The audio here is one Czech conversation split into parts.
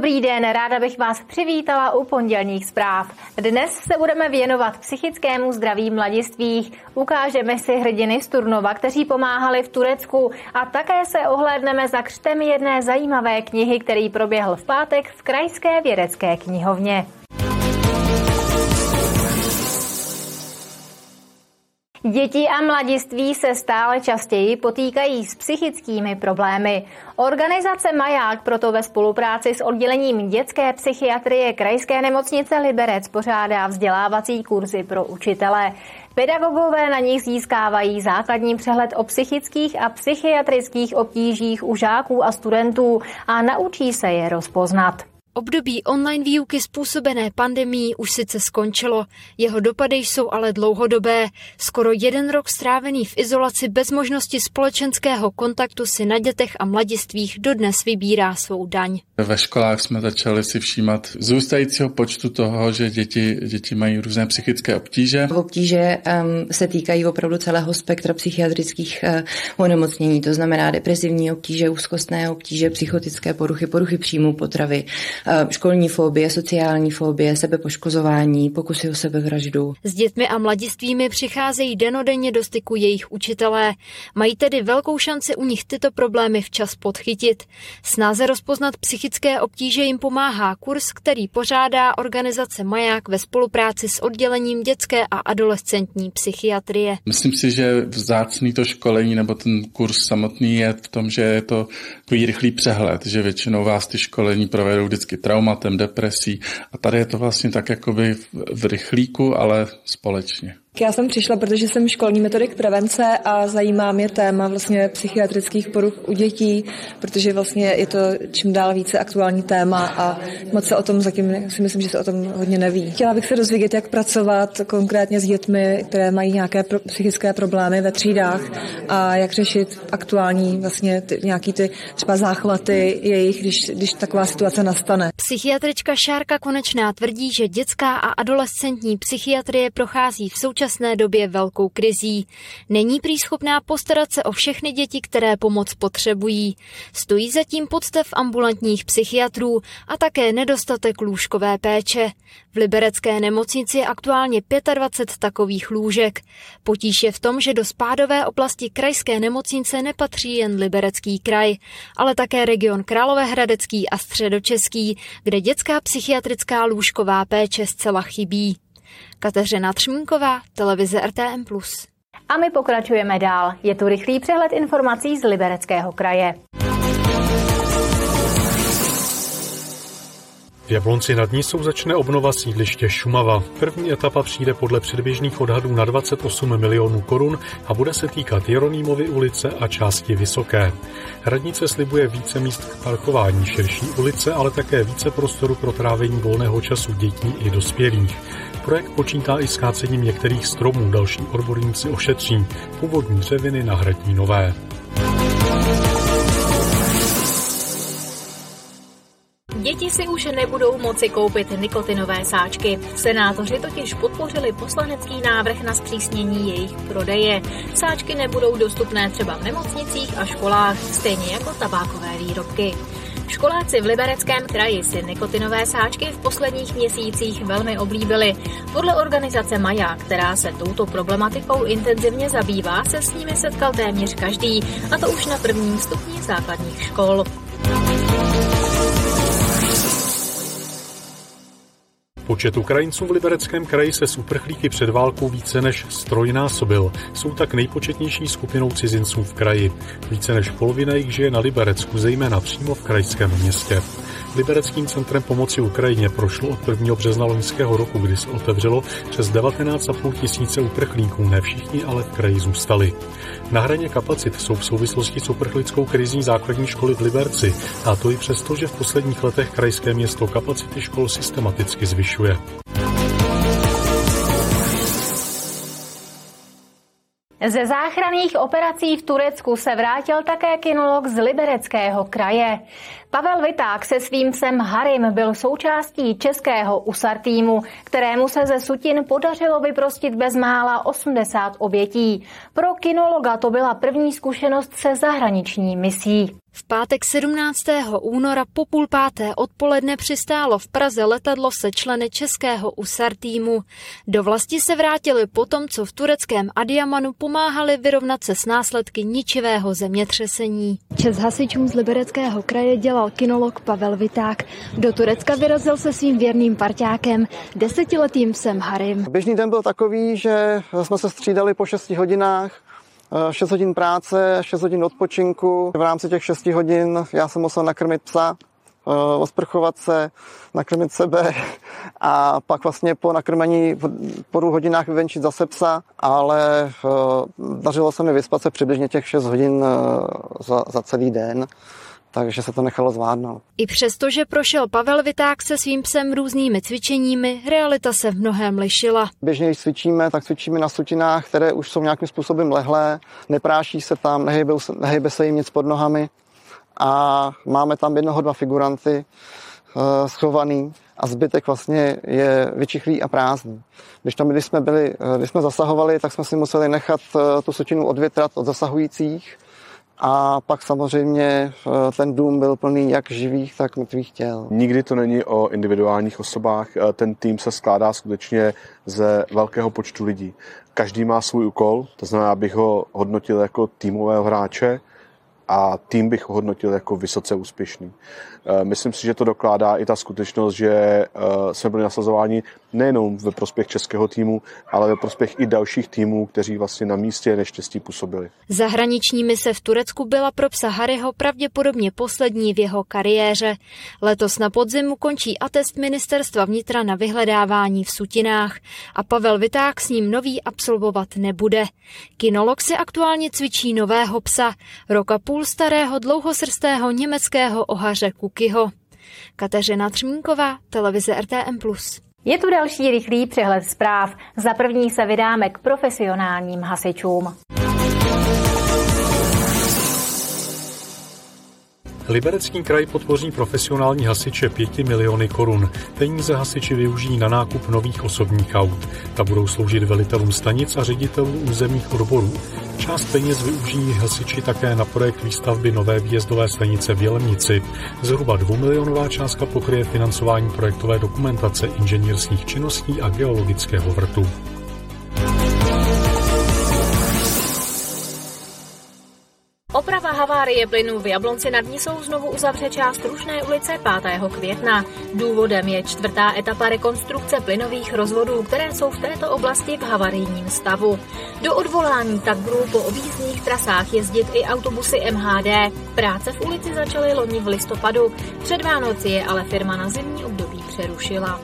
Dobrý den, ráda bych vás přivítala u pondělních zpráv. Dnes se budeme věnovat psychickému zdraví mladistvých. Ukážeme si hrdiny z Turnova, kteří pomáhali v Turecku a také se ohlédneme za křtem jedné zajímavé knihy, který proběhl v pátek v Krajské vědecké knihovně. Děti a mladiství se stále častěji potýkají s psychickými problémy. Organizace Maják proto ve spolupráci s oddělením dětské psychiatrie Krajské nemocnice Liberec pořádá vzdělávací kurzy pro učitele. Pedagogové na nich získávají základní přehled o psychických a psychiatrických obtížích u žáků a studentů a naučí se je rozpoznat. Období online výuky způsobené pandemí už sice skončilo, jeho dopady jsou ale dlouhodobé. Skoro jeden rok strávený v izolaci bez možnosti společenského kontaktu si na dětech a mladistvích dodnes vybírá svou daň. Ve školách jsme začali si všímat zůstajícího počtu toho, že děti, děti mají různé psychické obtíže. Obtíže um, se týkají opravdu celého spektra psychiatrických uh, onemocnění, to znamená depresivní obtíže, úzkostné obtíže, psychotické poruchy, poruchy příjmu potravy, školní fobie, sociální fobie, sebepoškozování, pokusy o sebevraždu. S dětmi a mladistvými přicházejí denodenně do styku jejich učitelé. Mají tedy velkou šanci u nich tyto problémy včas podchytit. Snáze rozpoznat psychické obtíže jim pomáhá kurz, který pořádá organizace Maják ve spolupráci s oddělením dětské a adolescentní psychiatrie. Myslím si, že vzácný to školení nebo ten kurz samotný je v tom, že je to takový rychlý přehled, že většinou vás ty školení provedou vždycky traumatem, depresí a tady je to vlastně tak jakoby v rychlíku, ale společně. Já jsem přišla, protože jsem školní metodik prevence a zajímá mě téma vlastně psychiatrických poruch u dětí, protože vlastně je to čím dál více aktuální téma a moc se o tom zatím si myslím, že se o tom hodně neví. Chtěla bych se dozvědět, jak pracovat konkrétně s dětmi, které mají nějaké pro, psychické problémy ve třídách a jak řešit aktuální vlastně ty, nějaký ty třeba záchvaty jejich, když, když taková situace nastane. Psychiatrička Šárka Konečná tvrdí, že dětská a adolescentní psychiatrie prochází v současnosti současné době velkou krizí. Není prý schopná postarat se o všechny děti, které pomoc potřebují. Stojí zatím podstav ambulantních psychiatrů a také nedostatek lůžkové péče. V liberecké nemocnici je aktuálně 25 takových lůžek. Potíž je v tom, že do spádové oblasti krajské nemocnice nepatří jen liberecký kraj, ale také region Královéhradecký a středočeský, kde dětská psychiatrická lůžková péče zcela chybí. Kateřina Třmínková, televize RTM+. A my pokračujeme dál. Je tu rychlý přehled informací z Libereckého kraje. V Jablonci nad Nisou začne obnova sídliště Šumava. První etapa přijde podle předběžných odhadů na 28 milionů korun a bude se týkat Jeronýmovy ulice a části Vysoké. Radnice slibuje více míst k parkování širší ulice, ale také více prostoru pro trávení volného času dětí i dospělých. Projekt počítá i s kácením některých stromů, další odborníci ošetří. Původní dřeviny nahradí nové. Děti si už nebudou moci koupit nikotinové sáčky. Senátoři totiž podpořili poslanecký návrh na zpřísnění jejich prodeje. Sáčky nebudou dostupné třeba v nemocnicích a školách, stejně jako tabákové výrobky. Školáci v Libereckém kraji si nikotinové sáčky v posledních měsících velmi oblíbili. Podle organizace Maja, která se touto problematikou intenzivně zabývá, se s nimi setkal téměř každý, a to už na prvním stupni základních škol. Počet Ukrajinců v Libereckém kraji se s uprchlíky před válkou více než strojnásobil. Jsou tak nejpočetnější skupinou cizinců v kraji. Více než polovina jich žije na Liberecku, zejména přímo v krajském městě. Libereckým centrem pomoci Ukrajině prošlo od 1. března loňského roku, kdy se otevřelo přes 19,5 tisíce uprchlíků, ne všichni ale v kraji zůstali. Na hraně kapacit jsou v souvislosti s uprchlickou krizí základní školy v Liberci, a to i přesto, že v posledních letech krajské město kapacity škol systematicky zvyšuje. Ze záchranných operací v Turecku se vrátil také kinolog z Libereckého kraje. Pavel Viták se svým psem Harim byl součástí českého USAR týmu, kterému se ze Sutin podařilo vyprostit bezmála 80 obětí. Pro kinologa to byla první zkušenost se zahraniční misí. V pátek 17. února po půl páté odpoledne přistálo v Praze letadlo se členy českého USAR týmu. Do vlasti se vrátili potom, co v tureckém Adiamanu pomáhali vyrovnat se s následky ničivého zemětřesení. Čes hasičům z Libereckého kraje dělal kinolog Pavel Viták. Do Turecka vyrazil se svým věrným parťákem, desetiletým psem Harim. Běžný den byl takový, že jsme se střídali po 6 hodinách, 6 hodin práce, 6 hodin odpočinku. V rámci těch 6 hodin já jsem musel nakrmit psa, eh, osprchovat se, nakrmit sebe a pak vlastně po nakrmení po dvou hodinách vyvenčit zase psa, ale eh, dařilo se mi vyspat se přibližně těch 6 hodin eh, za, za celý den takže se to nechalo zvládnout. I přesto, že prošel Pavel Viták se svým psem různými cvičeními, realita se v mnohem lišila. Běžně, když cvičíme, tak cvičíme na sutinách, které už jsou nějakým způsobem lehlé, nepráší se tam, nehybe, nehybe se jim nic pod nohami a máme tam jednoho, dva figuranty uh, schovaný a zbytek vlastně je vyčichlý a prázdný. Když tam, když jsme, byli, eh, když jsme zasahovali, tak jsme si museli nechat eh, tu sutinu odvětrat od zasahujících, a pak samozřejmě eh, ten dům byl plný jak živých, tak mrtvých těl. Nikdy to není o individuálních osobách. Eh, ten tým se skládá skutečně ze velkého počtu lidí. Každý má svůj úkol, to znamená, abych ho hodnotil jako týmového hráče, a tým bych hodnotil jako vysoce úspěšný. Eh, myslím si, že to dokládá i ta skutečnost, že eh, jsme byli nasazováni nejenom ve prospěch českého týmu, ale ve prospěch i dalších týmů, kteří vlastně na místě neštěstí působili. Zahraniční mise v Turecku byla pro psa Harryho pravděpodobně poslední v jeho kariéře. Letos na podzimu končí atest ministerstva vnitra na vyhledávání v sutinách a Pavel Viták s ním nový absolvovat nebude. Kinolog si aktuálně cvičí nového psa, roka půl starého dlouhosrstého německého ohaře Kukyho. Kateřina Třmínková, televize RTM+. Je tu další rychlý přehled zpráv. Za první se vydáme k profesionálním hasičům. Liberecký kraj podpoří profesionální hasiče 5 miliony korun. Peníze hasiči využijí na nákup nových osobních aut. Ta budou sloužit velitelům stanic a ředitelů územních odborů. Část peněz využijí hasiči také na projekt výstavby nové výjezdové stanice v Jelemnici. Zhruba dvoumilionová částka pokryje financování projektové dokumentace inženýrských činností a geologického vrtu. Havárie plynu v Jablonci nad Nisou znovu uzavře část Rušné ulice 5. května. Důvodem je čtvrtá etapa rekonstrukce plynových rozvodů, které jsou v této oblasti v havarijním stavu. Do odvolání tak budou po objízdných trasách jezdit i autobusy MHD. Práce v ulici začaly loni v listopadu. Před Vánoci je ale firma na zimní období přerušila.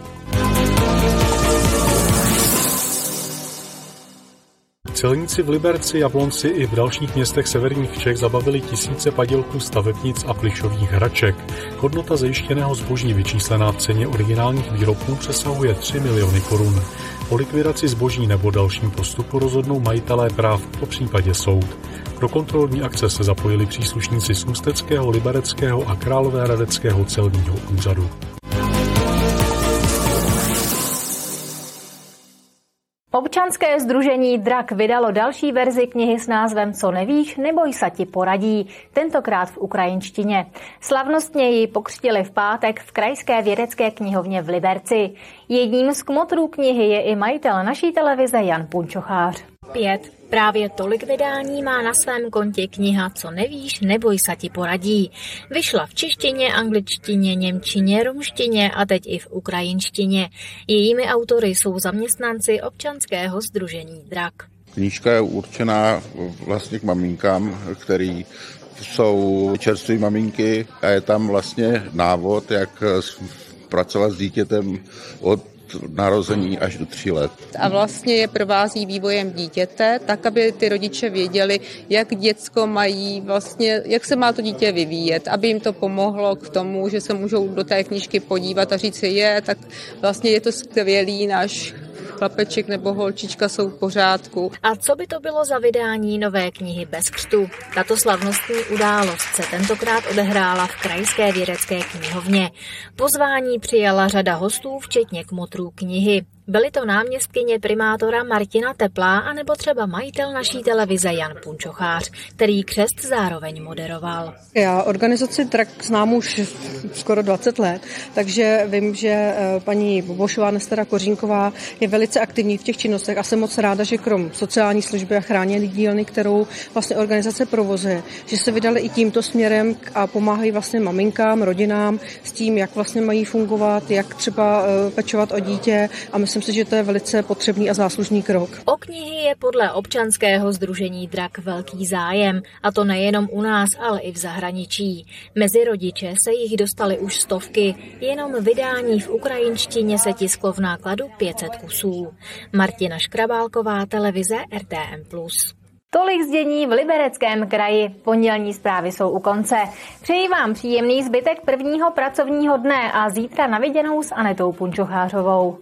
Celníci v Liberci, Jablonci i v dalších městech severních Čech zabavili tisíce padělků stavebnic a plišových hraček. Hodnota zajištěného zboží vyčíslená v ceně originálních výrobků přesahuje 3 miliony korun. O likvidaci zboží nebo dalším postupu rozhodnou majitelé práv, po případě soud. Pro kontrolní akce se zapojili příslušníci z Ústeckého, Libereckého a Královéhradeckého celního úřadu. Občanské združení Drak vydalo další verzi knihy s názvem Co nevíš, neboj sa ti poradí, tentokrát v ukrajinštině. Slavnostně ji pokřtili v pátek v Krajské vědecké knihovně v Liberci. Jedním z kmotrů knihy je i majitel naší televize Jan Punčochář. Pět. Právě tolik vydání má na svém kontě kniha Co nevíš, neboj sa ti poradí. Vyšla v češtině, angličtině, němčině, rumštině a teď i v ukrajinštině. Jejími autory jsou zaměstnanci občanského združení Drak. Knížka je určená vlastně k maminkám, který jsou čerstvé maminky a je tam vlastně návod, jak pracovat s dítětem od narození až do tří let. A vlastně je provází vývojem dítěte, tak, aby ty rodiče věděli, jak děcko mají vlastně, jak se má to dítě vyvíjet, aby jim to pomohlo k tomu, že se můžou do té knížky podívat a říct si, je, tak vlastně je to skvělý, náš chlapeček nebo holčička jsou v pořádku. A co by to bylo za vydání nové knihy bez křtu? Tato slavnostní událost se tentokrát odehrála v Krajské vědecké knihovně. Pozvání přijala řada hostů, včetně kmotrů knihy. Byly to náměstkyně primátora Martina Teplá anebo třeba majitel naší televize Jan Punčochář, který křest zároveň moderoval. Já organizaci TRAK znám už skoro 20 let, takže vím, že eh, paní Bobošová Nestera Kořínková je velice aktivní v těch činnostech a jsem moc ráda, že krom sociální služby a chráněné dílny, kterou vlastně organizace provozuje, že se vydali i tímto směrem a pomáhají vlastně maminkám, rodinám s tím, jak vlastně mají fungovat, jak třeba eh, pečovat o dítě a myslím si, že to je velice potřebný a záslužný krok. O knihy je podle občanského združení Drak velký zájem, a to nejenom u nás, ale i v zahraničí. Mezi rodiče se jich dostali už stovky, jenom vydání v ukrajinštině se tisklo v nákladu 500 kusů. Martina Škrabálková, televize RTM+. Tolik zdění v Libereckém kraji. Pondělní zprávy jsou u konce. Přeji vám příjemný zbytek prvního pracovního dne a zítra na viděnou s Anetou Punčochářovou.